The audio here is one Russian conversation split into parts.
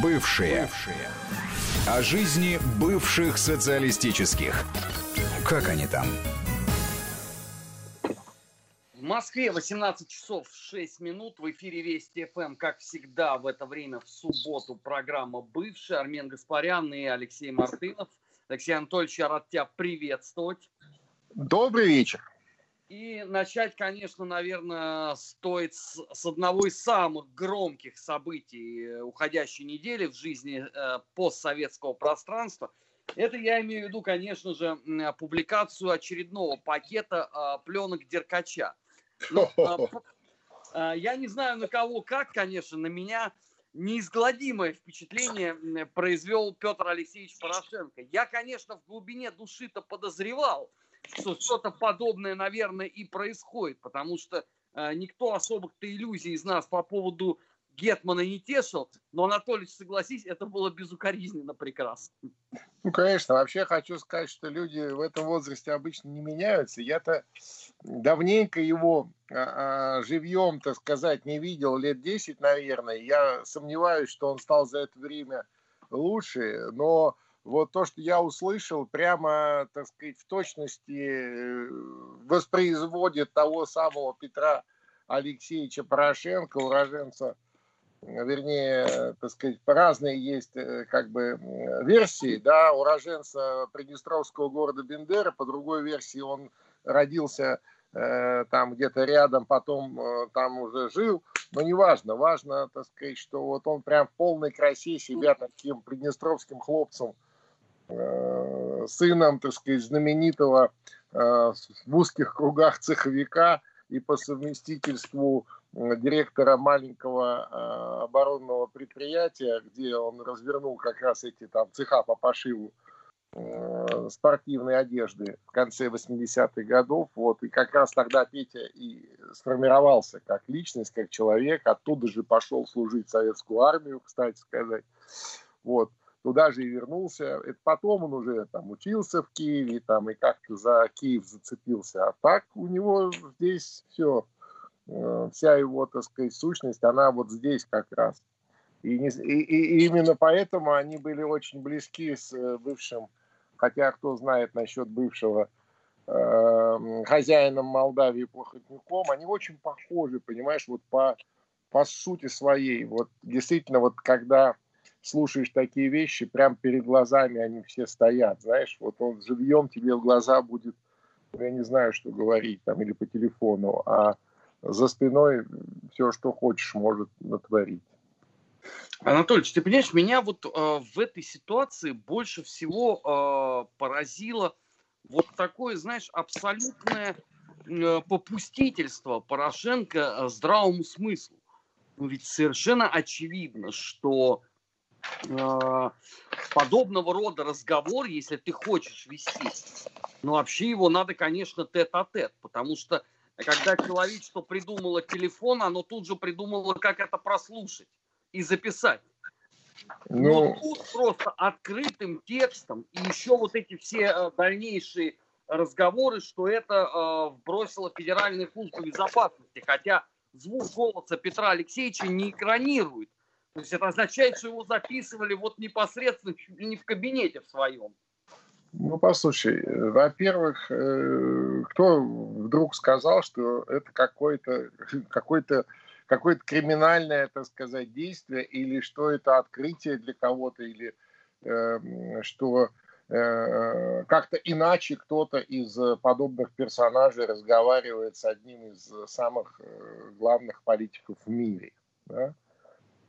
Бывшие. Бывшие. О жизни бывших социалистических. Как они там? В Москве 18 часов 6 минут. В эфире Вести ФМ, как всегда, в это время в субботу программа «Бывшая». Армен Гаспарян и Алексей Мартынов. Алексей Анатольевич, я рад тебя приветствовать. Добрый вечер. И начать, конечно, наверное, стоит с, с одного из самых громких событий уходящей недели в жизни э, постсоветского пространства. Это я имею в виду, конечно же, публикацию очередного пакета э, пленок Деркача. Но, э, э, я не знаю на кого как, конечно, на меня неизгладимое впечатление произвел Петр Алексеевич Порошенко. Я, конечно, в глубине души-то подозревал, что что-то подобное, наверное, и происходит, потому что э, никто особых-то иллюзий из нас по поводу Гетмана не тешил, но, Анатолий, согласись, это было безукоризненно прекрасно. Ну, конечно. Вообще хочу сказать, что люди в этом возрасте обычно не меняются. Я-то давненько его а, а, живьем, так сказать, не видел, лет 10, наверное. Я сомневаюсь, что он стал за это время лучше, но вот то, что я услышал, прямо, так сказать, в точности э, воспроизводит того самого Петра Алексеевича Порошенко, уроженца, вернее, так сказать, разные есть э, как бы версии, да, уроженца Приднестровского города Бендера, по другой версии он родился э, там где-то рядом, потом э, там уже жил, но неважно, важно, так сказать, что вот он прям в полной красе себя таким приднестровским хлопцем Э, сыном, так сказать, знаменитого э, в узких кругах цеховика и по совместительству директора маленького э, оборонного предприятия, где он развернул как раз эти там цеха по пошиву спортивной одежды в конце 80-х годов. Вот, и как раз тогда Петя и сформировался как личность, как человек. Оттуда же пошел служить в советскую армию, кстати сказать. Вот туда же и вернулся. Это потом он уже там учился в Киеве там и как-то за Киев зацепился. А так у него здесь все, э, вся его, так сказать, сущность, она вот здесь как раз. И, не, и, и именно поэтому они были очень близки с э, бывшим, хотя кто знает насчет бывшего э, хозяином Молдавии Плохотнюком, они очень похожи, понимаешь, вот по, по сути своей. Вот действительно, вот когда слушаешь такие вещи, прям перед глазами они все стоят, знаешь, вот он живьем тебе в глаза будет, я не знаю, что говорить там или по телефону, а за спиной все, что хочешь, может натворить. Анатолий, ты понимаешь, меня вот э, в этой ситуации больше всего э, поразило вот такое, знаешь, абсолютное э, попустительство Порошенко э, здравому смыслу. Ну ведь совершенно очевидно, что подобного рода разговор, если ты хочешь вести, ну вообще его надо, конечно, тет-а-тет, потому что когда человечество придумало телефон, оно тут же придумало, как это прослушать и записать. Ну, Но тут просто открытым текстом и еще вот эти все э, дальнейшие разговоры, что это э, бросила Федеральная служба безопасности, хотя звук голоса Петра Алексеевича не экранирует то есть это означает, что его записывали вот непосредственно не в кабинете в своем. Ну, послушай, во-первых, э, кто вдруг сказал, что это какое-то какое-то какое-то криминальное, так сказать, действие, или что это открытие для кого-то, или э, что э, как-то иначе кто-то из подобных персонажей разговаривает с одним из самых э, главных политиков в мире. Да?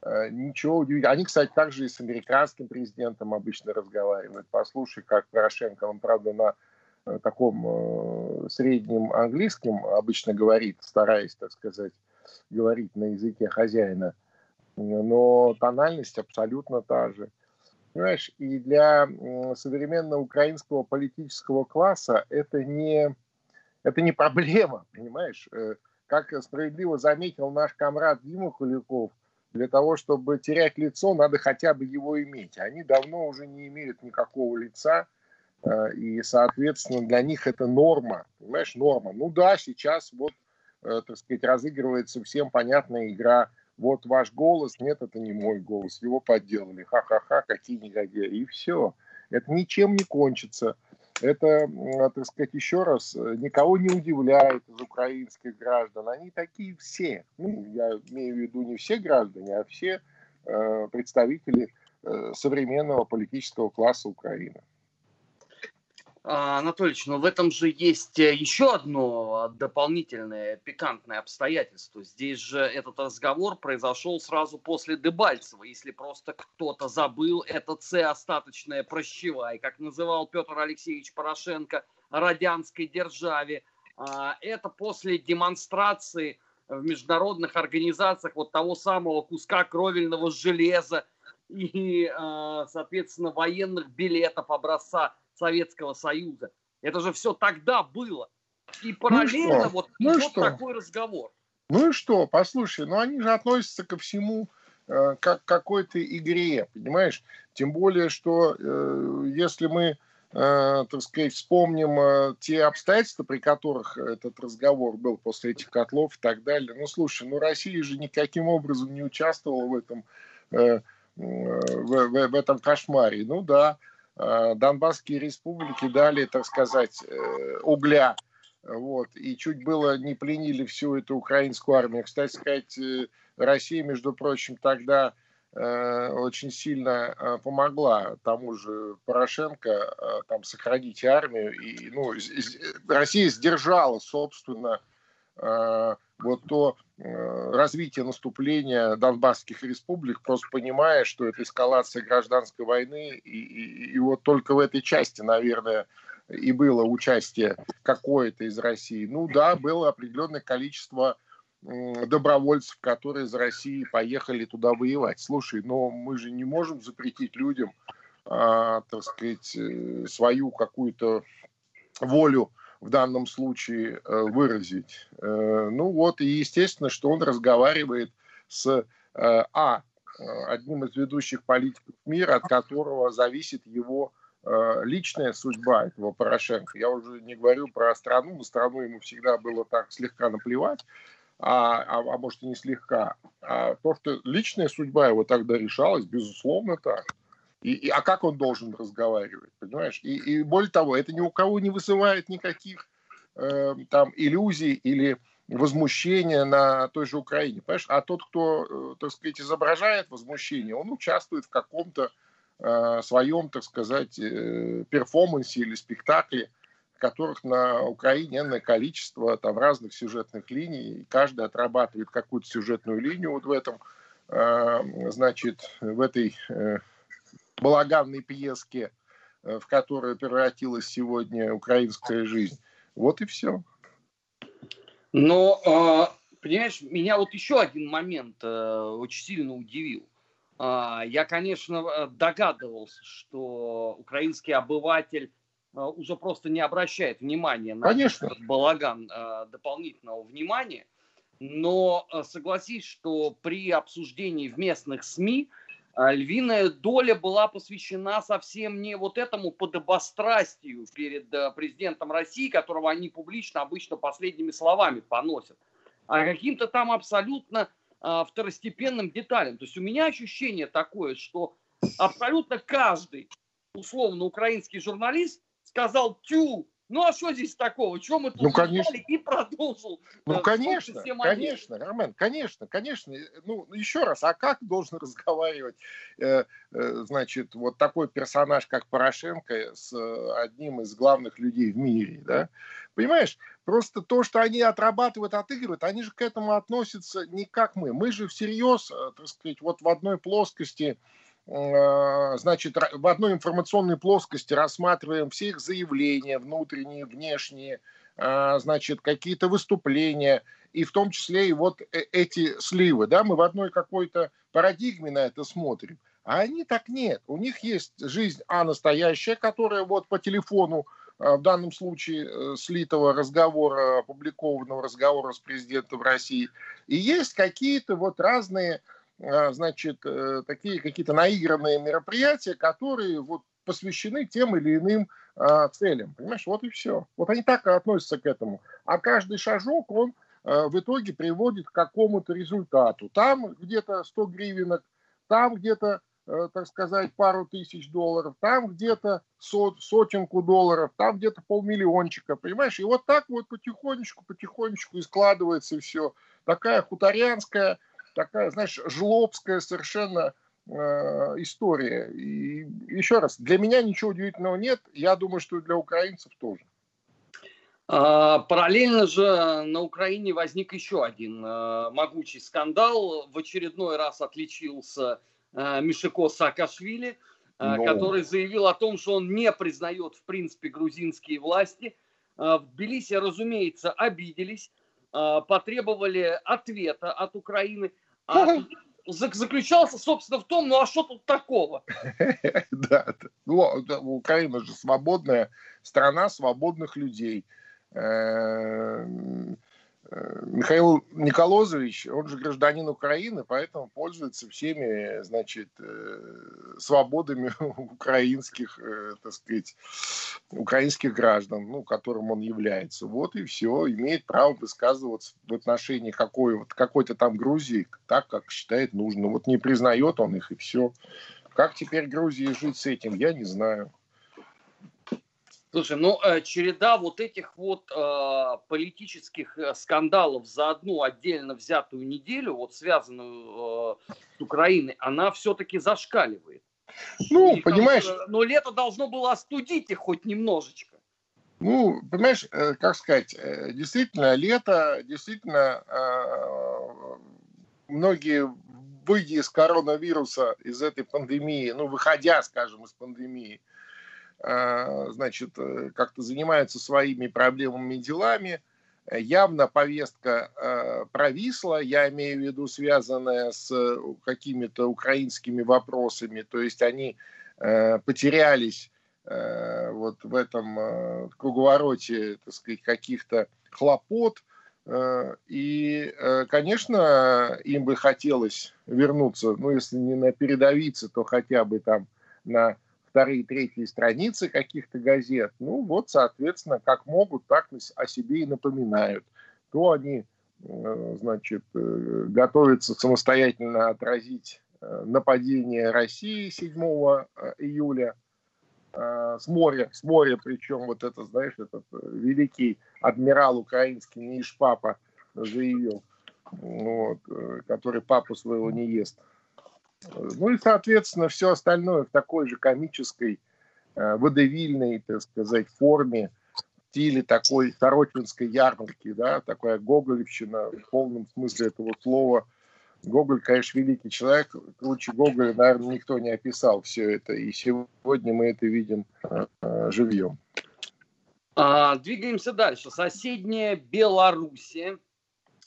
Э, ничего удивительного. Они, кстати, также и с американским президентом обычно разговаривают. Послушай, как Порошенко, он, правда, на э, таком э, среднем английском обычно говорит, стараясь, так сказать, говорить на языке хозяина. Но тональность абсолютно та же. Понимаешь, и для современного украинского политического класса это не, это не проблема, понимаешь? Как справедливо заметил наш комрад Дима Куликов – для того, чтобы терять лицо, надо хотя бы его иметь. Они давно уже не имеют никакого лица, э, и, соответственно, для них это норма, понимаешь, норма. Ну да, сейчас вот, э, так сказать, разыгрывается всем понятная игра вот ваш голос, нет, это не мой голос, его подделали, ха-ха-ха, какие негодяи, и все. Это ничем не кончится. Это, так сказать, еще раз, э, никого не удивляет из украинских граждан. Они такие все. Ну, я имею в виду не все граждане, а все э, представители э, современного политического класса Украины. А, Анатольевич, но в этом же есть э, еще одно дополнительное пикантное обстоятельство. Здесь же этот разговор произошел сразу после Дебальцева. Если просто кто-то забыл, это «Ц» остаточное прощевай, как называл Петр Алексеевич Порошенко радянской державе. А, это после демонстрации в международных организациях вот того самого куска кровельного железа и, а, соответственно, военных билетов образца Советского Союза. Это же все тогда было. И ну параллельно ну вот ну что? такой разговор. Ну и что? Послушай, ну они же относятся ко всему э, как к какой-то игре, понимаешь? Тем более, что э, если мы, э, так сказать, вспомним э, те обстоятельства, при которых этот разговор был после этих котлов и так далее. Ну, слушай, ну Россия же никаким образом не участвовала в этом, э, э в, в, в этом кошмаре. Ну да, Донбасские республики дали, так сказать, э, угля. Вот, и чуть было не пленили всю эту украинскую армию. Кстати сказать, э, Россия, между прочим, тогда очень сильно помогла тому же Порошенко там сохранить армию. И, ну, Россия сдержала, собственно, вот то э, развитие наступления Донбасских республик, просто понимая, что это эскалация гражданской войны, и, и, и вот только в этой части, наверное, и было участие какое-то из России. Ну да, было определенное количество добровольцев, которые из России поехали туда воевать. Слушай, но мы же не можем запретить людям, а, так сказать, э, свою какую-то волю в данном случае э, выразить. Э, ну вот, и естественно, что он разговаривает с э, А, одним из ведущих политиков мира, от которого зависит его личная судьба этого Порошенко. Я уже не говорю про страну, на страну ему всегда было так слегка наплевать, а, а, а может и не слегка. А то, что личная судьба его тогда решалась, безусловно так. И, и, а как он должен разговаривать, понимаешь? И, и более того, это ни у кого не вызывает никаких э, там иллюзий или возмущения на той же Украине, понимаешь? А тот, кто, э, так сказать, изображает возмущение, он участвует в каком-то э, своем, так сказать, э, перформансе или спектакле, которых на Украине энное количество там разных сюжетных линий, и каждый отрабатывает какую-то сюжетную линию вот в этом, э, значит, в этой э, балаганной пьеске, э, в которую превратилась сегодня украинская жизнь. Вот и все. Но, а, понимаешь, меня вот еще один момент э, очень сильно удивил. А, я, конечно, догадывался, что украинский обыватель э, уже просто не обращает внимания на Конечно. этот балаган дополнительного внимания. Но согласись, что при обсуждении в местных СМИ львиная доля была посвящена совсем не вот этому подобострастию перед э, президентом России, которого они публично обычно последними словами поносят, а каким-то там абсолютно а, второстепенным деталям. То есть у меня ощущение такое, что абсолютно каждый условно украинский журналист сказал тю ну а что здесь такого? Чем мы тут ну, конечно. и продолжил? Ну, конечно, конечно, Армен, конечно, конечно. Ну, еще раз, а как должен разговаривать, э, э, значит, вот такой персонаж, как Порошенко, с одним из главных людей в мире, да? Понимаешь, просто то, что они отрабатывают, отыгрывают, они же к этому относятся не как мы. Мы же всерьез, э, так сказать, вот в одной плоскости Э, значит, в одной информационной плоскости рассматриваем все их заявления, внутренние, внешние, э, значит, какие-то выступления, и в том числе и вот э, эти сливы, да, мы в одной какой-то парадигме на это смотрим. А они так нет. У них есть жизнь А настоящая, которая вот по телефону, в данном случае слитого разговора, опубликованного разговора с президентом России, и есть какие-то вот разные значит, э, такие какие-то наигранные мероприятия, которые вот посвящены тем или иным а, целям. Понимаешь, вот и все. Вот они так и относятся к этому. А каждый шажок, он э, в итоге приводит к какому-то результату. Там где-то 100 гривенок, там где-то, э, так сказать, пару тысяч долларов, там где-то сот, сотенку долларов, там где-то полмиллиончика, понимаешь? И вот так вот потихонечку, потихонечку и складывается все. Такая хуторянская, такая, знаешь, жлобская совершенно э, история. И еще раз, для меня ничего удивительного нет. Я думаю, что и для украинцев тоже. А, параллельно же на Украине возник еще один э, могучий скандал. В очередной раз отличился э, Мишико Саакашвили, Но... который заявил о том, что он не признает, в принципе, грузинские власти. В Тбилиси, разумеется, обиделись, потребовали ответа от Украины. А заключался, собственно, в том, ну а что тут такого? Да, ну, Украина же свободная страна свободных людей. Э, э, Михаил Николозович, он же гражданин Украины, поэтому пользуется всеми, значит, э, свободами украинских, так сказать, украинских граждан, ну, которым он является. Вот и все, имеет право высказываться в отношении какой, какой-то там Грузии так, как считает нужно. Вот не признает он их и все. Как теперь Грузии жить с этим, я не знаю. Слушай, ну э, череда вот этих вот э, политических э, скандалов за одну отдельно взятую неделю, вот связанную э, с Украиной, она все-таки зашкаливает. Ну, И, понимаешь... Там, но лето должно было остудить их хоть немножечко. Ну, понимаешь, как сказать, действительно, лето, действительно, многие, выйдя из коронавируса, из этой пандемии, ну, выходя, скажем, из пандемии, а, значит, э, как-то занимаются своими проблемами и делами. Явно повестка э, провисла, я имею в виду связанная с э, какими-то украинскими вопросами, то есть они потерялись вот в этом круговороте, так сказать, каких-то хлопот, и, конечно, им бы хотелось вернуться, ну, если не на передовице, то хотя бы там на вторые, третьи страницы каких-то газет. Ну вот, соответственно, как могут, так о себе и напоминают. То они, э, значит, э, готовятся самостоятельно отразить э, нападение России 7 июля с моря, с моря, причем вот это, знаешь, этот великий адмирал украинский Ниш Папа заявил, вот, который папу своего не ест. Ну и, соответственно, все остальное в такой же комической, э, водевильной, так сказать, форме, стиле такой сорочинской ярмарки, да, такая гоголевщина в полном смысле этого слова. Гоголь, конечно, великий человек, круче Гоголя, наверное, никто не описал все это, и сегодня мы это видим э, э, живьем. А, двигаемся дальше. Соседняя Белоруссия.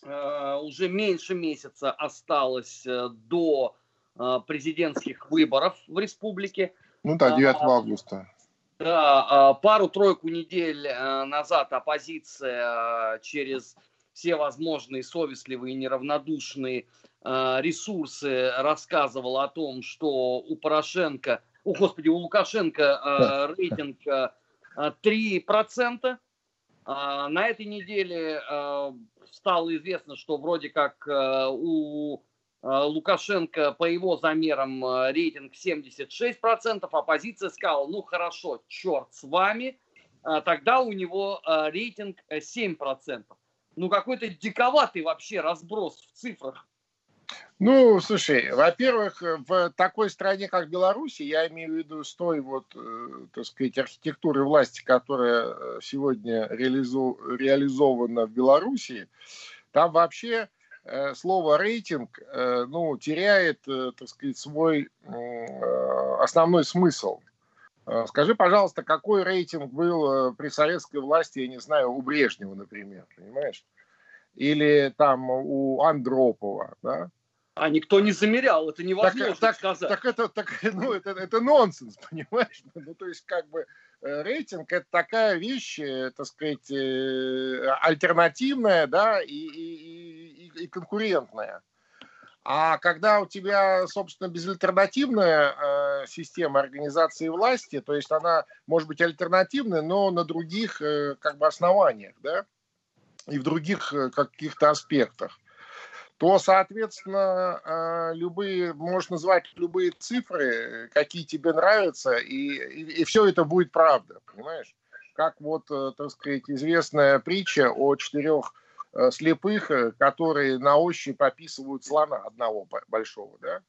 уже меньше месяца осталось до Э, президентских выборов в республике. Ну да, 9 а, августа. Да, а, пару-тройку недель э, назад оппозиция через все возможные совестливые и неравнодушные э, ресурсы рассказывала о том, что у Порошенко, о господи, у Лукашенко рейтинг 3%. А, на этой неделе стало известно, что вроде как у Э, Лукашенко, по его замерам, э, рейтинг 76%, оппозиция сказала, ну хорошо, черт с вами, э, тогда у него рейтинг 7%. Ну какой-то диковатый вообще разброс в цифрах. Ну, слушай, во-первых, в такой стране, как Беларусь, я имею в виду с той вот, так сказать, архитектурой власти, которая сегодня реализу, реализована в Беларуси, там вообще Э, слово рейтинг э, ну, теряет, э, так сказать, свой основной смысл. Скажи, пожалуйста, какой рейтинг был при советской власти, я не знаю, у Брежнева, например, понимаешь? Или там у Андропова, да? А никто не замерял, это невозможно так, так, сказать. Так это, так, ну, это, это нонсенс, понимаешь? Ну, то есть, как бы, рейтинг это такая вещь, так сказать, альтернативная, да, и, и, и конкурентная. А когда у тебя, собственно, безальтернативная э, система организации власти, то есть она может быть альтернативной, но на других э, как бы основаниях, да, и в других каких-то аспектах то, соответственно, а, любые, можешь назвать любые цифры, какие тебе нравятся, и, и, и все это будет правда, понимаешь? Как вот, э, так сказать, известная притча о четырех э, слепых, э, которые на ощупь описывают слона одного большого, да?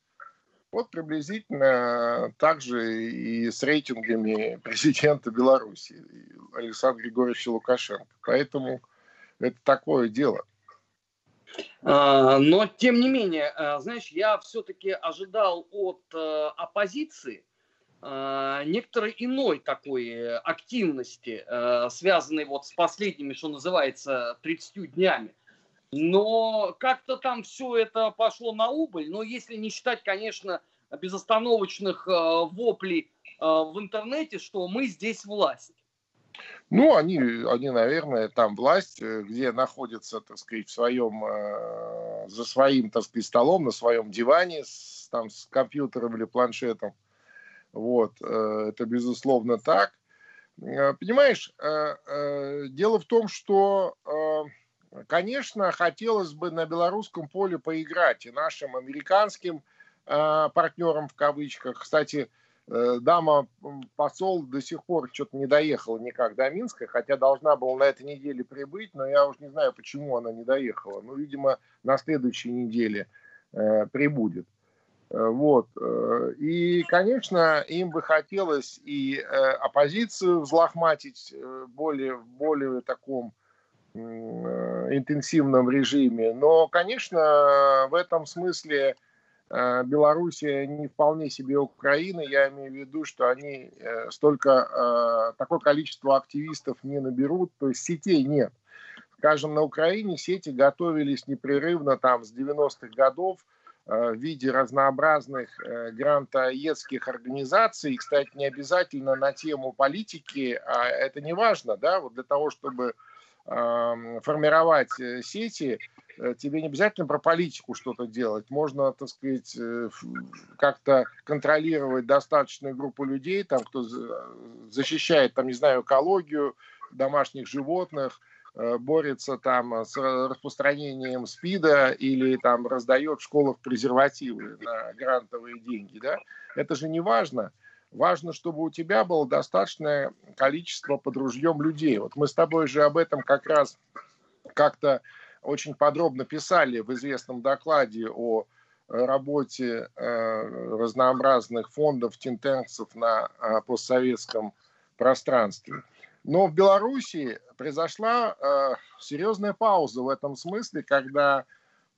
Вот приблизительно так же и с рейтингами президента Беларуси Александра Григорьевича Лукашенко. Поэтому это такое дело. А, но, тем не менее, а, знаешь, я все-таки ожидал от э, оппозиции а, некоторой иной такой активности, связанной вот с последними, что называется, 30 днями. Но как-то там все это пошло на убыль. Но если не считать, конечно, безостановочных воплей в интернете, что мы здесь власть. Ну, они, они, наверное, там власть, э, где находится, так сказать, в своем, э, за своим, так сказать, столом, на своем диване, с, там, с компьютером или планшетом. Вот, э, это безусловно так. Э, понимаешь, э, э, дело в том, что, э, конечно, хотелось бы на белорусском поле поиграть и нашим американским э, партнерам в кавычках. Кстати, Э, дама посол до сих пор что-то не доехала никак до Минска, хотя должна была на этой неделе прибыть, но я уже не знаю, почему она не доехала. Ну, видимо, на следующей неделе э, прибудет. Э, вот. Э, и, конечно, им бы хотелось и э, оппозицию взлохматить более, более таком э, интенсивном режиме. Но, конечно, в этом смысле Э, Белоруссия не вполне себе Украина. Я имею в виду, что они э, столько, э, такое количество активистов не наберут, то есть сетей нет. Скажем, на Украине сети готовились непрерывно там с 90-х годов в виде разнообразных грантоедских организаций. Кстати, не обязательно на тему политики, а это не важно, да, вот для того, чтобы формировать сети, Э, тебе не обязательно про политику что-то делать. Можно, так сказать, э, как-то контролировать достаточную группу людей, там, кто защищает, там, не знаю, экологию домашних животных, э, борется там с распространением СПИДа или там раздает в школах презервативы на грантовые деньги, да, это же не важно. Важно, чтобы у тебя было достаточное количество под ружьем людей. Вот мы с тобой же об этом как раз как-то очень подробно писали в известном докладе о э, работе э, разнообразных фондов, тинтенксов на э, постсоветском пространстве. Но в Беларуси произошла серьезная пауза в этом смысле, когда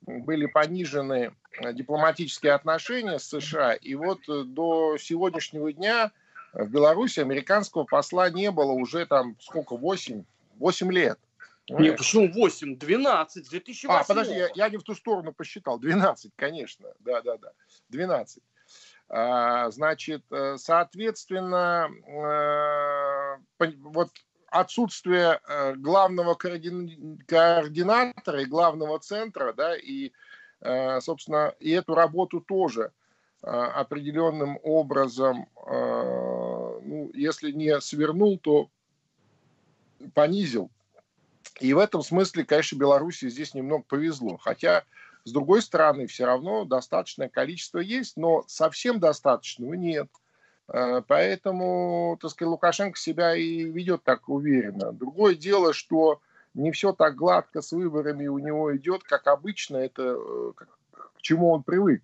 были понижены дипломатические отношения с США, и вот до сегодняшнего дня в Беларуси американского посла не было уже там сколько, 8, 8 лет. Нет, почему 8? 12, 2008. А, подожди, я, я не в ту сторону посчитал. 12, конечно. Да, да, да. 12. А, значит, э, соответственно, э, вот отсутствие э, главного координатора и главного центра, да, и, собственно, и эту работу тоже определенным образом, ну, если не свернул, то понизил и в этом смысле, конечно, Беларуси здесь немного повезло. Хотя, с другой стороны, все равно достаточное количество есть, но совсем достаточного нет. Э, поэтому, так сказать, Лукашенко себя и ведет так уверенно. Другое дело, что не все так гладко с выборами у него идет, как обычно, это э, к чему он привык.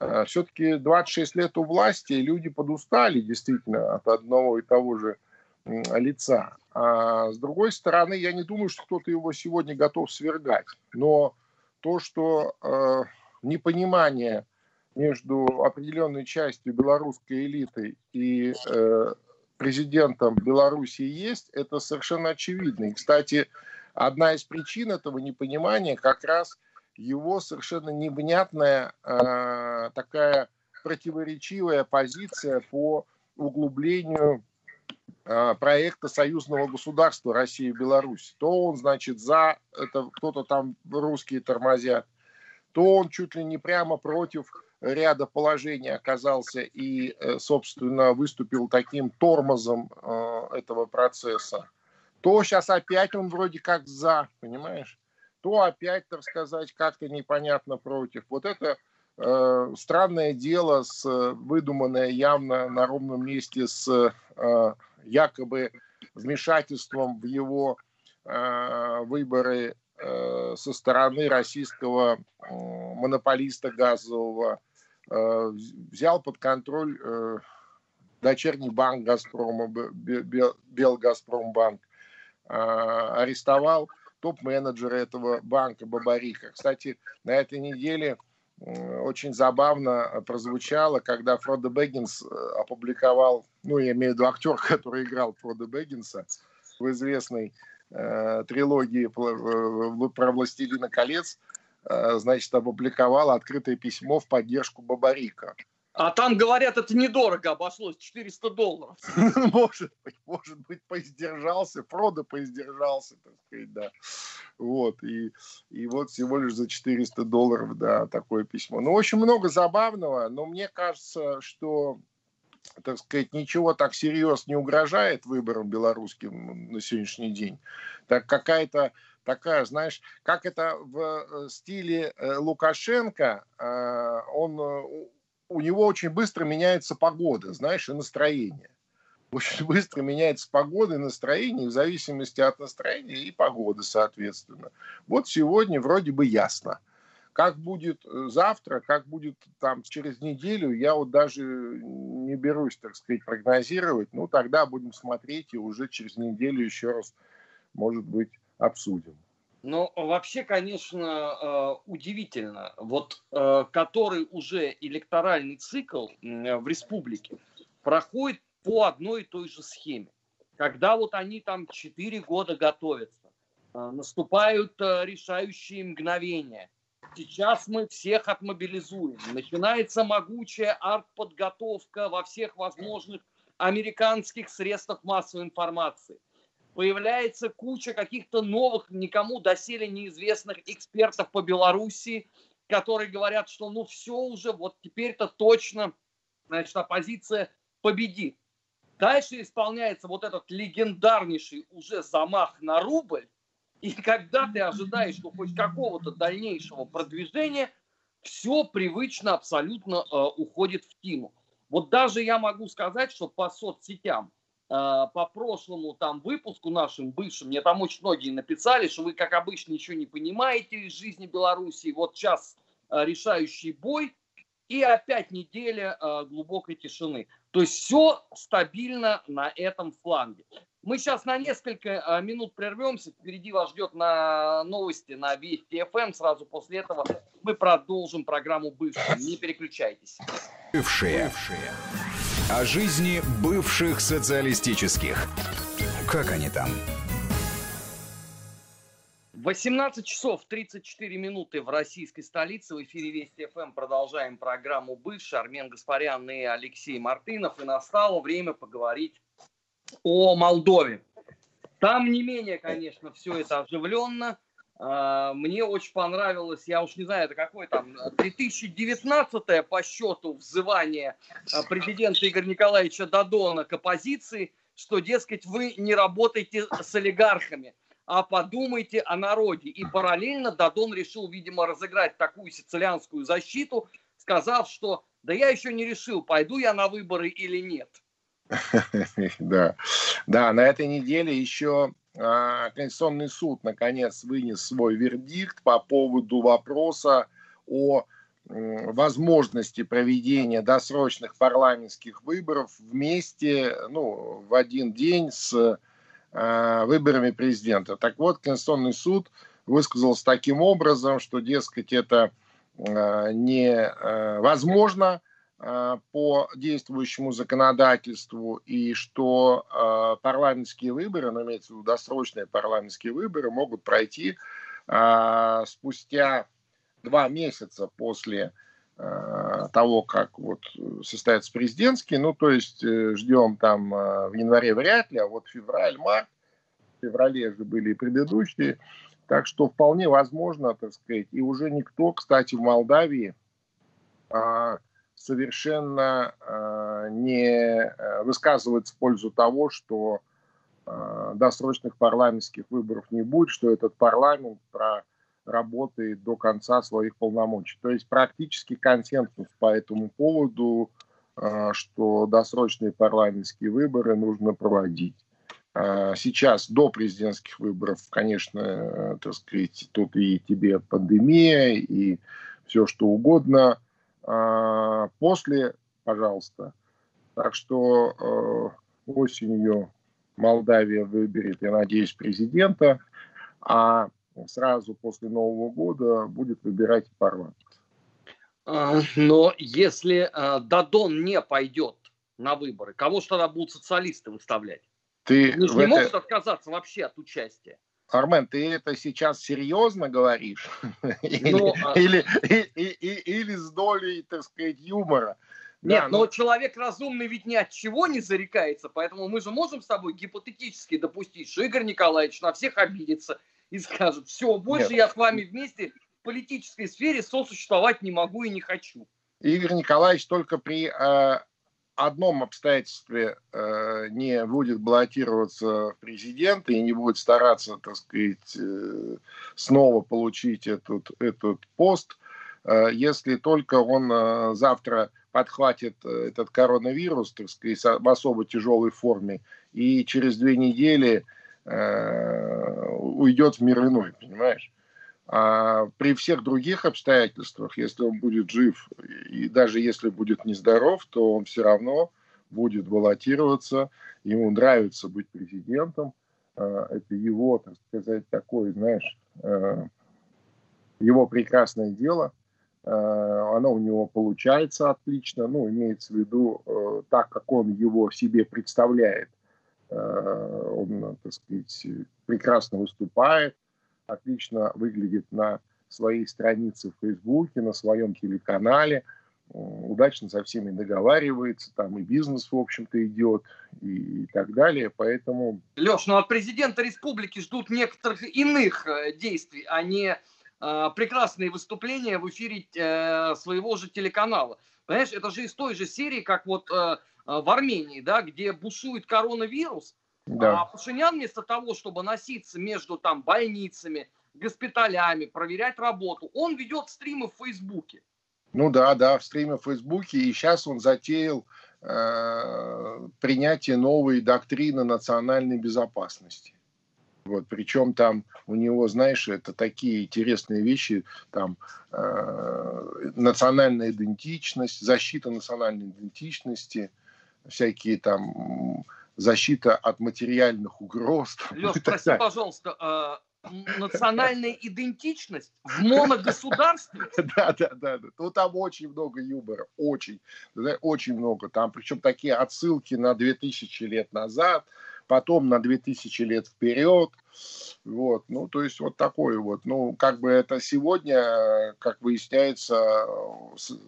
Э, Все-таки 26 лет у власти, и люди подустали действительно от одного и того же лица. А с другой стороны, я не думаю, что кто-то его сегодня готов свергать. Но то, что э, непонимание между определенной частью белорусской элиты и э, президентом Белоруссии есть, это совершенно очевидно. И, кстати, одна из причин этого непонимания как раз его совершенно невнятная э, такая противоречивая позиция по углублению проекта союзного государства России и Беларусь. То он, значит, за, это кто-то там русские тормозят, то он чуть ли не прямо против ряда положений оказался и, э, собственно, выступил таким тормозом э, этого процесса. то сейчас опять он вроде как за, понимаешь? То опять, так сказать, как-то непонятно против. Вот это э, странное дело, с, выдуманное явно на ровном месте с э, якобы вмешательством в его э, выборы э, со стороны российского э, монополиста газового, э, взял под контроль э, дочерний банк Газпрома, Белгазпромбанк, а, арестовал топ-менеджера этого банка Бабарика. Кстати, на этой неделе очень забавно прозвучало, когда Фродо Бэггинс э, опубликовал, ну, я имею в виду актер, который играл Фродо Бэггинса в известной э, трилогии про «Властелина колец», э, значит, опубликовал открытое письмо в поддержку Бабарика. А там, говорят, это недорого обошлось, 400 долларов. Может быть, может быть, поиздержался, Фродо поиздержался, так сказать, да. Вот, и, и вот всего лишь за 400 долларов, да, такое письмо. Ну, очень много забавного, но мне кажется, что, так сказать, ничего так серьезно не угрожает выборам белорусским на сегодняшний день. Так какая-то такая, знаешь, как это в э, стиле э, Лукашенко, э, он у него очень быстро меняется погода, знаешь, и настроение. Очень быстро меняется погода и настроение, в зависимости от настроения и погоды, соответственно. Вот сегодня вроде бы ясно. Как будет э, завтра, как будет там через неделю, я вот даже не берусь, так сказать, прогнозировать. Ну, тогда будем смотреть и уже через неделю еще раз, может быть, обсудим. Ну, вообще, конечно, э, удивительно. Вот э, который уже электоральный цикл в республике проходит по одной и той же схеме. Когда вот они там 4 года готовятся, э, наступают решающие мгновения. Сейчас мы всех отмобилизуем. Начинается могучая артподготовка во всех возможных американских средствах массовой информации – появляется куча каких-то новых, никому доселе неизвестных экспертов по Белоруссии, которые говорят, что ну все уже, вот теперь-то точно, значит, оппозиция победит. Дальше исполняется вот этот легендарнейший уже замах на рубль, и когда ты ожидаешь ну, хоть какого-то дальнейшего продвижения, все привычно абсолютно э, уходит в тину. Вот даже я могу сказать, что по соцсетям по прошлому там выпуску нашим бывшим, мне там очень многие написали, что вы, как обычно, ничего не понимаете из жизни Беларуси. Вот сейчас э, решающий бой, и опять неделя э, глубокой тишины. То есть все стабильно на этом фланге. Мы сейчас на несколько минут прервемся. Впереди вас ждет на новости на Вести ФМ. Сразу после этого мы продолжим программу «Бывшие». Не переключайтесь. Бывшие. Бывшие о жизни бывших социалистических. Как они там? 18 часов 34 минуты в российской столице. В эфире Вести ФМ продолжаем программу «Бывший». Армен Гаспарян и Алексей Мартынов. И настало время поговорить о Молдове. Там не менее, конечно, все это оживленно. А, мне очень понравилось, я уж не знаю, это какой там, 2019 по счету взывание а, президента Игоря Николаевича Дадона к оппозиции, что, дескать, вы не работаете с олигархами, а подумайте о народе. И параллельно Дадон решил, видимо, разыграть такую сицилианскую защиту, сказав, что да я еще не решил, пойду я на выборы или нет. Да, да, на этой неделе еще Конституционный суд наконец вынес свой вердикт по поводу вопроса о возможности проведения досрочных парламентских выборов вместе, ну, в один день с э, выборами президента. Так вот, Конституционный суд высказался таким образом, что, дескать, это э, невозможно, э, Э, по действующему законодательству и что э, парламентские выборы, ну, имеется в виду досрочные парламентские выборы, могут пройти э, спустя два месяца после э, того, как вот состоятся президентские, ну, то есть э, ждем там э, в январе вряд ли, а вот февраль, март, в феврале же были и предыдущие, так что вполне возможно, так сказать, и уже никто, кстати, в Молдавии э, совершенно э, не э, высказывает в пользу того, что э, досрочных парламентских выборов не будет, что этот парламент проработает до конца своих полномочий. То есть практически консенсус по этому поводу, что досрочные парламентские выборы нужно проводить. Сейчас до президентских выборов, конечно, так сказать, тут и тебе пандемия, и все что угодно. После, пожалуйста. Так что осенью Молдавия выберет, я надеюсь, президента, а сразу после Нового года будет выбирать парламент. А, но если а, Дадон не пойдет на выборы, кого же тогда будут социалисты выставлять? Ты же не это... могут отказаться вообще от участия. Армен, ты это сейчас серьезно говоришь? или, ну, а или, или, или, или с долей, так сказать, юмора? Нет, да, но... человек разумный ведь ни от чего не зарекается, поэтому мы же можем с тобой гипотетически допустить, что Игорь Николаевич на всех обидится и скажет, все, больше Нет. я с вами вместе в политической сфере сосуществовать не могу и не хочу. Игорь Николаевич только при э, одном обстоятельстве э, не будет баллотироваться в президенты и не будет стараться, так сказать, э, снова получить этот, этот пост, э, если только он э, завтра подхватит э, этот коронавирус, так сказать, в особо тяжелой форме, и через две недели э, уйдет в мир иной, понимаешь? А при всех других обстоятельствах, если он будет жив, и даже если будет нездоров, то он все равно будет баллотироваться, ему нравится быть президентом, э, это его, так сказать, такое, знаешь, э, его прекрасное дело – Э, оно у него получается отлично, ну, имеется в виду э, так, как он его себе представляет. Он, так сказать, прекрасно выступает, отлично выглядит на своей странице в Фейсбуке, на своем телеканале, удачно со всеми договаривается, там и бизнес, в общем-то, идет, и, и так далее, поэтому... Леш, ну от президента республики ждут некоторых иных действий, а не Э, прекрасные выступления в эфире э, своего же телеканала. Понимаешь, это же из той же серии, как вот э, в Армении, да, где бушует коронавирус, да. а Пашинян вместо того, чтобы носиться между там больницами, госпиталями, проверять работу, он ведет стримы в Фейсбуке. Ну да, да, в стриме в Фейсбуке, и сейчас он затеял э, принятие новой доктрины национальной безопасности. Вот, причем там у него, знаешь, это такие интересные вещи, там э, национальная идентичность, защита национальной идентичности, всякие там защита от материальных угроз. Леш, прости, пожалуйста, э, национальная идентичность в моногосударстве? Да, да, да. Ну, там очень много юмора, очень, очень много. Там, причем такие отсылки на 2000 лет назад, потом на 2000 лет вперед. Вот, ну, то есть вот такое вот. Ну, как бы это сегодня, как выясняется,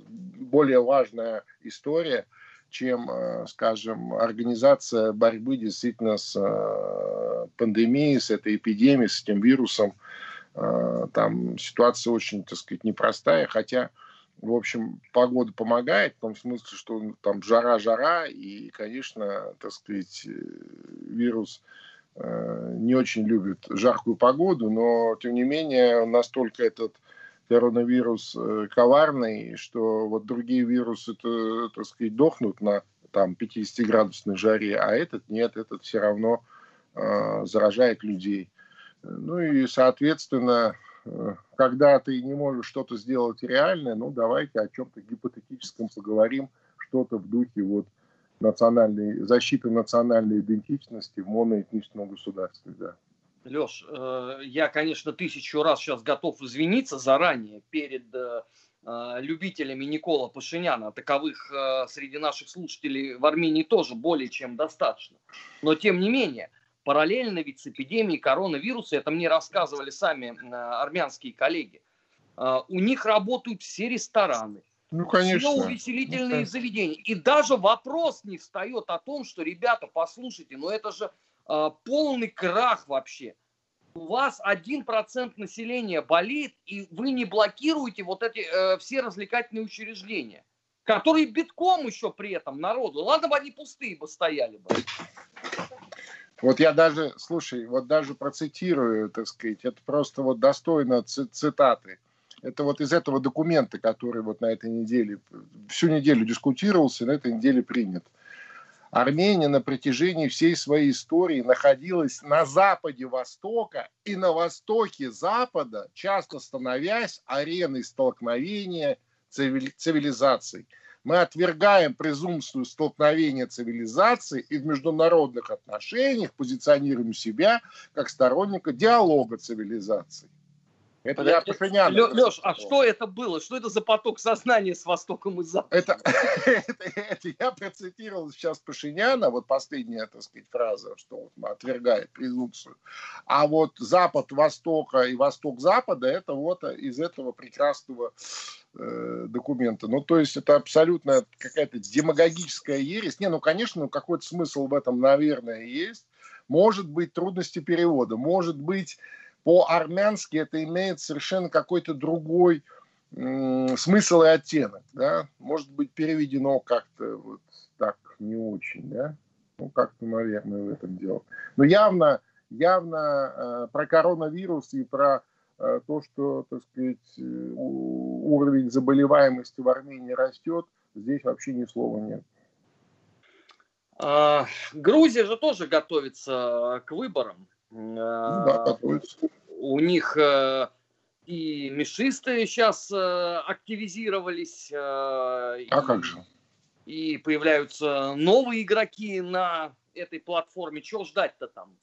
более важная история, чем, э, скажем, организация борьбы действительно с э, пандемией, с этой эпидемией, с этим вирусом. Э, там ситуация очень, так сказать, непростая, хотя в общем, погода помогает, в том смысле, что там жара-жара, и, конечно, так сказать, вирус не очень любит жаркую погоду, но, тем не менее, настолько этот коронавирус э, коварный, что вот другие вирусы, так сказать, дохнут на там 50-градусной жаре, а этот нет, этот все равно э, заражает людей. Ну и, соответственно, Э, когда ты не можешь что-то сделать реальное, ну давайте о чем-то гипотетическом поговорим, что-то в духе вот национальной, защиты национальной идентичности в моноэтническом государстве, да. Леш, э, я, конечно, тысячу раз сейчас готов извиниться заранее перед э, любителями Никола Пашиняна. Таковых среди наших слушателей в Армении тоже более чем достаточно. Но, тем не менее, параллельно ведь с эпидемией коронавируса, это мне рассказывали сами э, армянские коллеги, э, у них работают все рестораны, ну, конечно. все увеселительные ну, заведения. И даже вопрос не встает о том, что, ребята, послушайте, ну это же э, полный крах вообще. У вас один процент населения болит, и вы не блокируете вот эти э, все развлекательные учреждения, которые битком еще при этом народу. Ладно бы они пустые бы стояли бы. Вот я даже, слушай, вот даже процитирую, так сказать, это просто вот достойно цитаты. Это вот из этого документа, который вот на этой неделе, всю неделю дискутировался, на этой неделе принят. Армения на протяжении всей своей истории находилась на западе Востока и на востоке Запада, часто становясь ареной столкновения цивилизаций. Мы отвергаем презумпцию столкновения цивилизаций и в международных отношениях позиционируем себя как сторонника диалога цивилизаций. Это я Пашиняна. Леш, а что это было? Что это за поток сознания с Востоком и Западом? Это, это, это я процитировал сейчас Пашиняна, вот последняя, так сказать, фраза, что он отвергает презумпцию. А вот Запад Востока и Восток Запада, это вот из этого прекрасного э, документа. Ну, то есть это абсолютно какая-то демагогическая ересь. Не, ну, конечно, ну, какой-то смысл в этом, наверное, есть. Может быть, трудности перевода, может быть, по-армянски это имеет совершенно какой-то другой смысл и оттенок, да, может быть переведено как-то вот так не очень, да, ну как-то, наверное, в этом дело. Но явно, явно э, про коронавирус и про э, то, что, так сказать, уровень заболеваемости в Армении растет, здесь вообще ни слова нет. А, Грузия же тоже готовится к выборам. Ну, да, готовится. У них э, и мешисты сейчас э, активизировались. Э, а и, как же? И появляются новые игроки на этой платформе. Чего ждать-то там?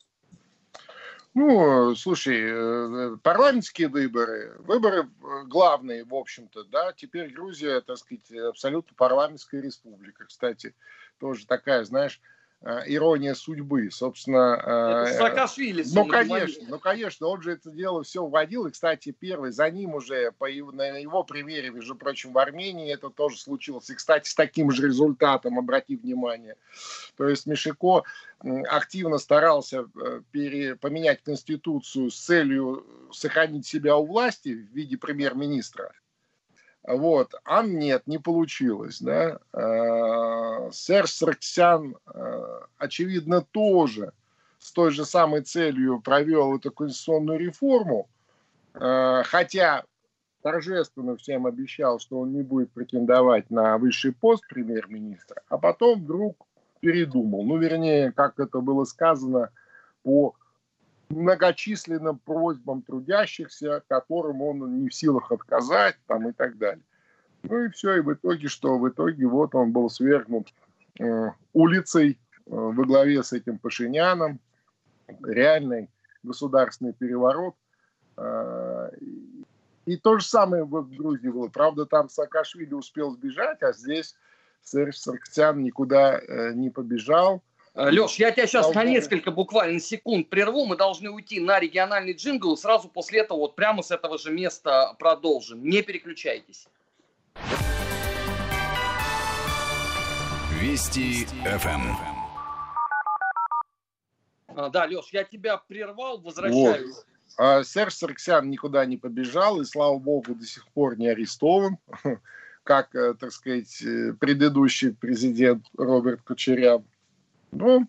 Ну, слушай, парламентские выборы, выборы главные, в общем-то, да, теперь Грузия, так сказать, абсолютно парламентская республика, кстати, тоже такая, знаешь, ирония судьбы, собственно. Это э, Саакашвили. Ну, конечно, ну, конечно, он же это дело все вводил, и, кстати, первый, за ним уже, по его, на его примере, между прочим, в Армении это тоже случилось, и, кстати, с таким же результатом, обрати внимание. То есть Мишико активно старался э, пере, поменять конституцию с целью сохранить себя у власти в виде премьер-министра, вот. А нет, не получилось. Да? Э, Серж Сарксян, э, очевидно, тоже с той же самой целью провел эту конституционную реформу, э, хотя торжественно всем обещал, что он не будет претендовать на высший пост премьер-министра, а потом вдруг передумал. Ну, вернее, как это было сказано, по многочисленным просьбам трудящихся, которым он не в силах отказать там, и так далее. Ну и все, и в итоге что? В итоге вот он был свергнут э, улицей э, во главе с этим Пашиняном, реальный государственный переворот. Э, и то же самое в Грузии было. Правда, там Саакашвили успел сбежать, а здесь Серж Сарксян никуда э, не побежал. Э, Леш, я тебя сейчас на несколько буквально секунд прерву. Мы должны уйти на региональный джингл. Сразу после этого вот прямо с этого же места продолжим. Не переключайтесь. Вести ФМ. А, да, Леш, я тебя прервал, возвращаюсь. Вот. А Серж Сарксян никуда не побежал и, слава богу, до сих пор не арестован, как, э, так сказать, э, предыдущий президент Роберт Кучерян. Ну,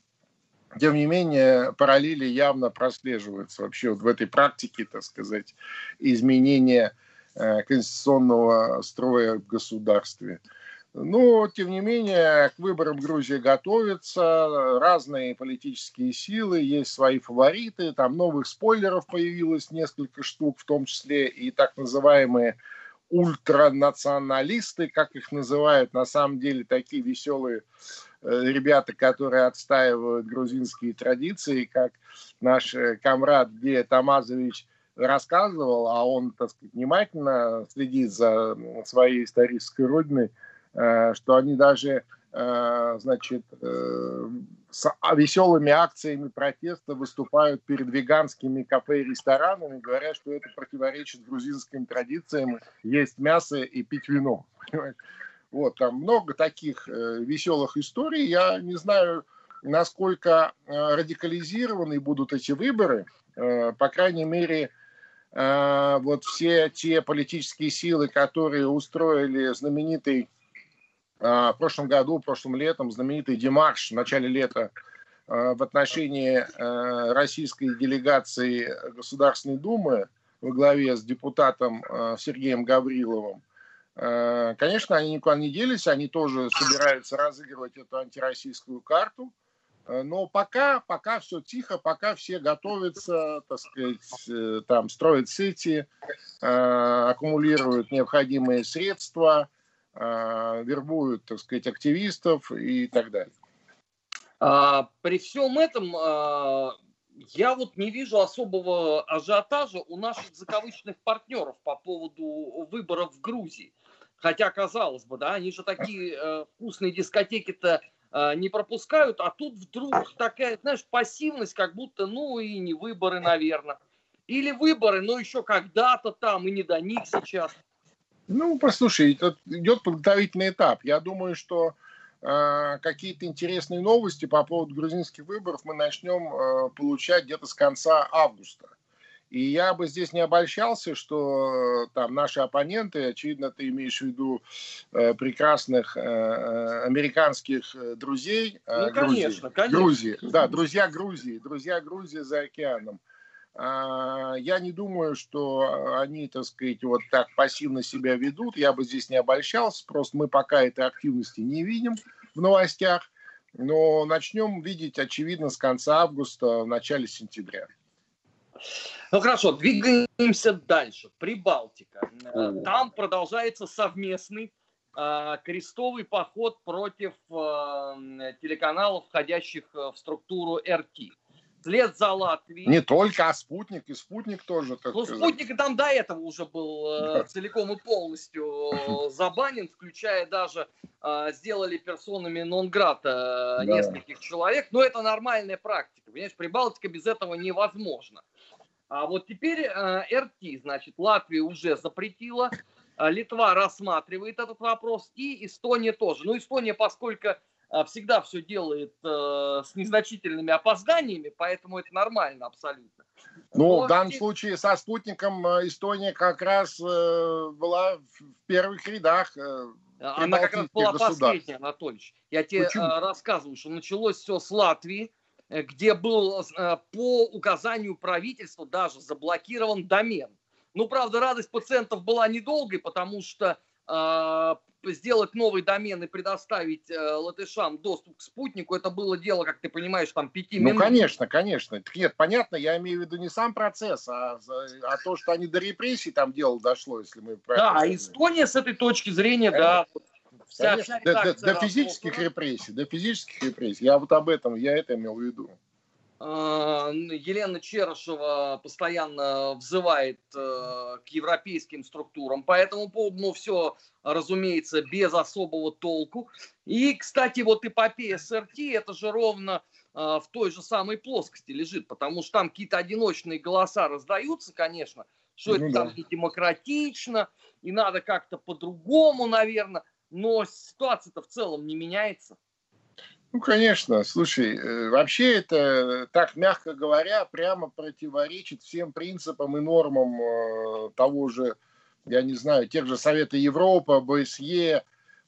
тем не менее, параллели явно прослеживаются вообще вот в этой практике, так сказать, изменения э, конституционного строя в государстве. Но, тем не менее, к выборам Грузия готовится, разные политические силы, есть свои фавориты, там новых спойлеров появилось несколько штук, в том числе и так называемые ультранационалисты, как их называют, на самом деле такие веселые Э, ребята, которые отстаивают грузинские традиции, как наш э, комрад Гея Тамазович рассказывал, а он, так сказать, внимательно следит за своей исторической родиной, э, что они даже, значит, с веселыми акциями протеста выступают перед веганскими кафе и ресторанами, говоря, что это противоречит грузинским традициям есть мясо и пить вино. Вот, там много таких э, веселых историй. Я не знаю, насколько э, радикализированы будут эти выборы. Э, по крайней мере, э, вот все те политические силы, которые устроили знаменитый в прошлом году, прошлым летом, знаменитый демарш в начале лета в отношении российской делегации Государственной Думы во главе с депутатом Сергеем Гавриловым, конечно, они никуда не делись, они тоже собираются разыгрывать эту антироссийскую карту. Но пока, пока все тихо, пока все готовятся, так сказать, там строят сети, аккумулируют необходимые средства – а, вербуют, так сказать, активистов и так далее. А, при всем этом а, я вот не вижу особого ажиотажа у наших закавычных партнеров по поводу выборов в Грузии. Хотя, казалось бы, да, они же такие э, вкусные дискотеки-то э, не пропускают, а тут вдруг такая, знаешь, пассивность, как будто, ну и не выборы, наверное. Или выборы, но еще когда-то там, и не до них сейчас. Ну, послушай, идет подготовительный этап. Я думаю, что э, какие-то интересные новости по поводу грузинских выборов мы начнем э, получать где-то с конца августа. И я бы здесь не обольщался, что э, там наши оппоненты, очевидно, ты имеешь в виду э, прекрасных э, американских друзей э, ну, Грузии. конечно, конечно. Грузии, да, друзья Грузии, друзья Грузии за океаном. А, я не думаю, что они, так сказать, вот так пассивно себя ведут. Я бы здесь не обольщался. Просто мы пока этой активности не видим в новостях. Но начнем видеть, очевидно, с конца августа, в начале сентября. Ну хорошо, двигаемся дальше. Прибалтика. Там продолжается совместный э, крестовый поход против э, телеканалов, входящих в структуру РТ вслед за Латвией. Не только, а спутник, и спутник тоже. Так ну, сказать. спутник там до этого уже был э, целиком и полностью э, забанен, включая даже э, сделали персонами нон-грата да. нескольких человек. Но это нормальная практика. Понимаешь, Прибалтика без этого невозможно. А вот теперь РТ, значит, Латвия уже запретила, Литва рассматривает этот вопрос, и Эстония тоже. Ну, Эстония, поскольку всегда все делает э, с незначительными опозданиями, поэтому это нормально абсолютно. Ну, Но в данном случае со спутником э, Эстония как раз э, была в первых рядах. Э, Она как раз была последняя, Анатольевич. Я тебе э, рассказываю, что началось все с Латвии, э, где был э, по указанию правительства даже заблокирован домен. Ну, правда, радость пациентов была недолгой, потому что сделать новый домен и предоставить э, латышам доступ к спутнику, это было дело, как ты понимаешь, там пяти ну, минут. Ну, конечно, конечно. Нет, понятно, я имею в виду не сам процесс, а, а то, что они до репрессий там дело дошло, если мы Да, а Эстония с этой точки зрения, конечно. да, вся, вся до, до, до физических репрессий, до физических репрессий. Я вот об этом, я это имел в виду. Э, Елена Черышева постоянно взывает э, к европейским структурам по этому поводу, но все, разумеется, без особого толку. И, кстати, вот эпопея СРТ, это же ровно э, в той же самой плоскости лежит, потому что там какие-то одиночные голоса раздаются, конечно, что ну, это да. там не демократично, и надо как-то по-другому, наверное, но ситуация-то в целом не меняется. Ну, конечно. Слушай, э, вообще это, так мягко говоря, прямо противоречит всем принципам и нормам э, того же, я не знаю, тех же Совета Европы, ОБСЕ э,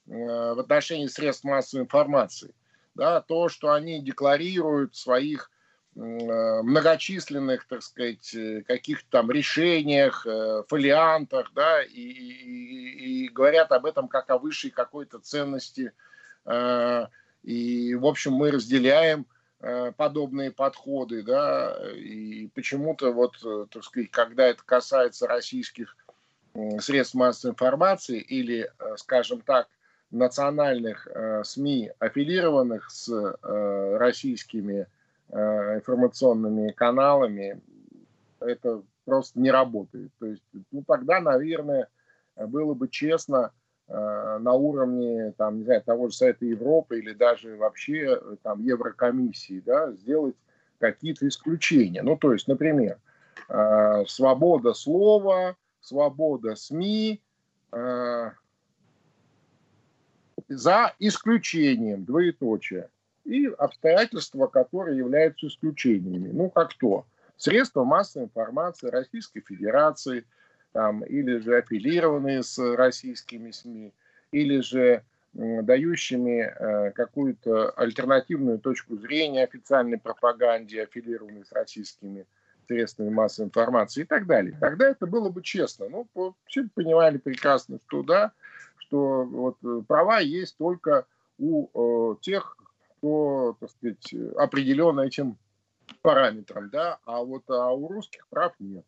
в отношении средств массовой информации. Да, то, что они декларируют в своих многочисленных, так сказать, каких-то там решениях, фолиантах, да, и, и, и говорят об этом как о высшей какой-то ценности и, в общем, мы разделяем э, подобные подходы, да, и почему-то вот, э, так сказать, когда это касается российских средств массовой информации или, э, скажем так, национальных СМИ, аффилированных с российскими информационными каналами, это просто не работает. То есть, ну, тогда, наверное, было бы честно на уровне там, не знаю, того же Совета Европы или даже вообще э, там Еврокомиссии, да, сделать какие-то исключения. Ну, то есть, например, э, свобода слова, свобода СМИ, за исключением, двоеточие, и обстоятельства, которые являются исключениями. Ну, как то? Средства массовой информации Российской Федерации – там, или же аффилированные с российскими СМИ, или же дающими э, какую-то альтернативную точку зрения официальной пропаганде, аффилированной с российскими средствами массовой информации и так далее. Тогда это было бы честно. Ну, все понимали прекрасно, что да, что вот э, права есть только у э, тех, кто, так сказать, определен этим параметром, да, а вот а у русских прав нет.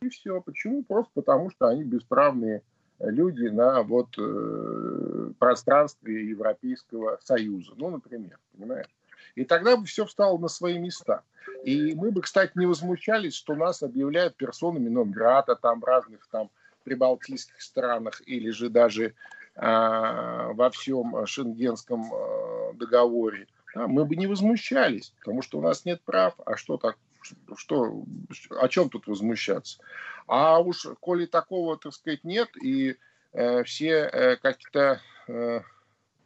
И все. Почему? Просто потому, что они бесправные люди на вот э, пространстве Европейского Союза, ну, например, понимаешь? И тогда бы все встало на свои места. И мы бы, кстати, не возмущались, что нас объявляют персонами нон-грата там разных там прибалтийских странах или же даже э, во всем шенгенском э, договоре. Да, мы бы не возмущались, потому что у нас нет прав, а что так, что, о чем тут возмущаться? А уж коли такого, так сказать, нет, и э, все э, как-то э,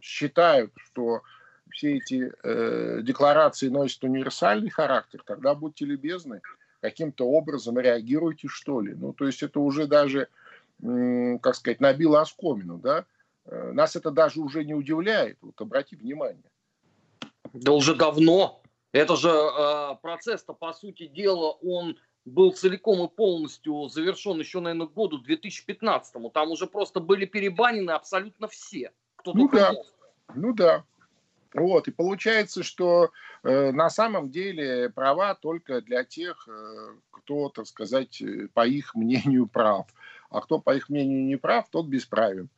считают, что все эти э, декларации носят универсальный характер, тогда будьте любезны, каким-то образом реагируйте, что ли. Ну, то есть это уже даже, э, как сказать, набило оскомину, да? Э, нас это даже уже не удивляет, вот обрати внимание. Да уже давно. Это же э, процесс-то, по сути дела, он был целиком и полностью завершен еще, наверное, к году 2015-му. Там уже просто были перебанены абсолютно все. Кто ну да, мог. ну да. Вот, и получается, что э, на самом деле права только для тех, э, кто, так сказать, по их мнению прав. А кто по их мнению не прав, тот бесправен.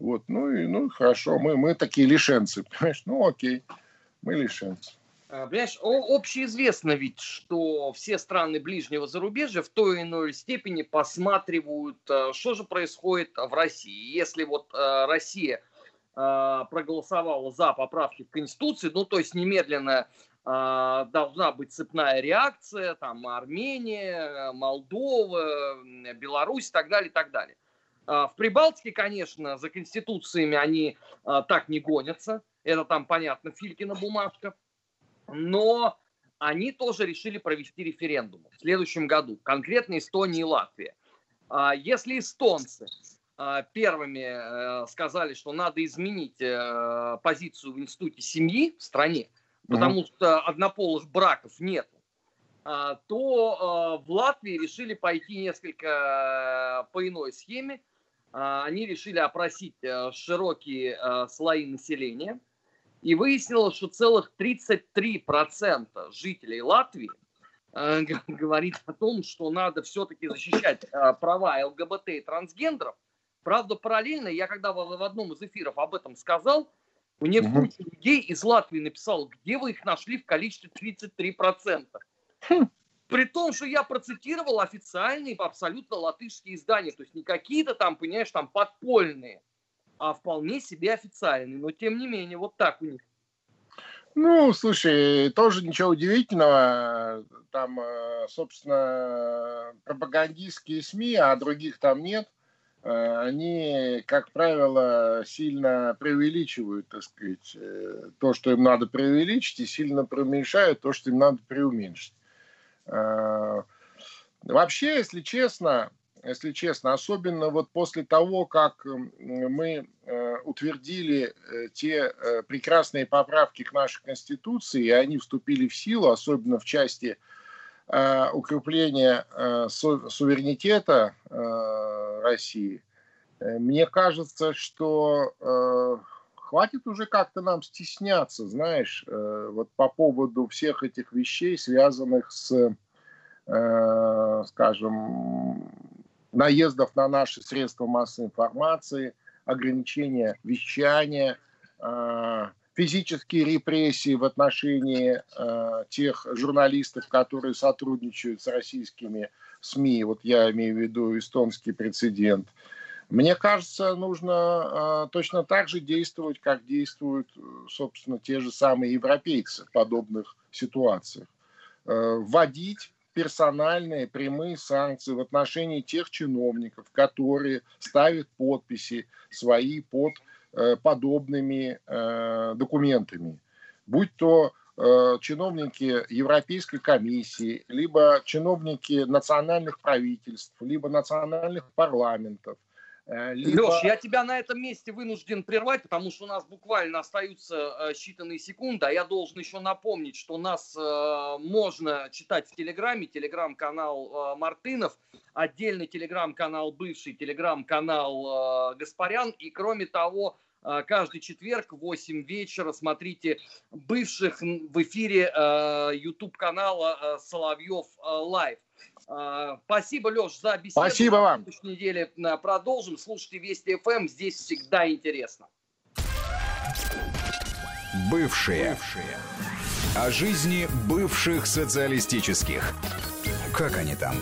Вот, ну и ну хорошо, мы, мы такие лишенцы, понимаешь? Ну окей, мы лишенцы. А, понимаешь, общеизвестно ведь, что все страны ближнего зарубежья в той или иной степени посматривают, а, что же происходит в России. Если вот а, Россия проголосовала за поправки в Конституции, ну то есть немедленно должна быть цепная реакция, там Армения, Молдова, Беларусь и так далее, и так далее. В Прибалтике, конечно, за конституциями они так не гонятся, это там, понятно, Филькина бумажка но они тоже решили провести референдум в следующем году, конкретно Эстония и Латвия. А, если эстонцы а, первыми э, сказали, что надо изменить э, позицию в институте семьи в стране, потому mm-hmm. что однополых браков нет, а, то в Латвии решили пойти несколько по иной схеме. Они решили опросить э, широкие слои населения – и выяснилось, что целых 33% жителей Латвии э, говорит о том, что надо все-таки защищать э, права ЛГБТ и трансгендеров. Правда, параллельно, я когда в, в одном из эфиров об этом сказал, мне угу. куча людей из Латвии написал, где вы их нашли в количестве 33%. Хм. При том, что я процитировал официальные абсолютно латышские издания, то есть не какие-то там, понимаешь, там подпольные а вполне себе официальный. Но тем не менее, вот так у них. Ну, слушай, тоже ничего удивительного. Там, э, собственно, пропагандистские СМИ, а других там нет. Э, они, как правило, сильно преувеличивают, так сказать, э, то, что им надо преувеличить, и сильно преуменьшают то, что им надо преуменьшить. Вообще, если честно, если честно, особенно вот после того, как мы э, утвердили э, те э, прекрасные поправки к нашей Конституции, и они вступили в силу, особенно в части укрепления суверенитета России, мне кажется, что хватит уже как-то нам стесняться, знаешь, вот по поводу всех этих вещей, связанных с, скажем, наездов на наши средства массовой информации, ограничения вещания, а, физические репрессии в отношении э, тех журналистов, которые сотрудничают с российскими СМИ. Вот я имею в виду эстонский прецедент. Мне кажется, нужно э, точно так же действовать, как действуют, собственно, те же самые европейцы в подобных ситуациях. Э, вводить персональные прямые санкции в отношении тех чиновников, которые ставят подписи свои под э, подобными э, документами. Будь то э, чиновники Европейской комиссии, либо чиновники национальных правительств, либо национальных парламентов, либо... Леш, я тебя на этом месте вынужден прервать, потому что у нас буквально остаются э, считанные секунды, а я должен еще напомнить, что нас э, можно читать в Телеграме, телеграм-канал э, Мартынов, отдельный телеграм-канал бывший, телеграм-канал э, Гаспарян, и кроме того, э, каждый четверг в 8 вечера смотрите бывших в эфире э, YouTube канала э, Соловьев э, Live. А, спасибо, Леш, за беседу. Спасибо вам. На следующей неделе а, продолжим. Слушайте Вести ФМ, здесь всегда интересно. Бывшие. Бывшие. О жизни бывших социалистических. Как они там?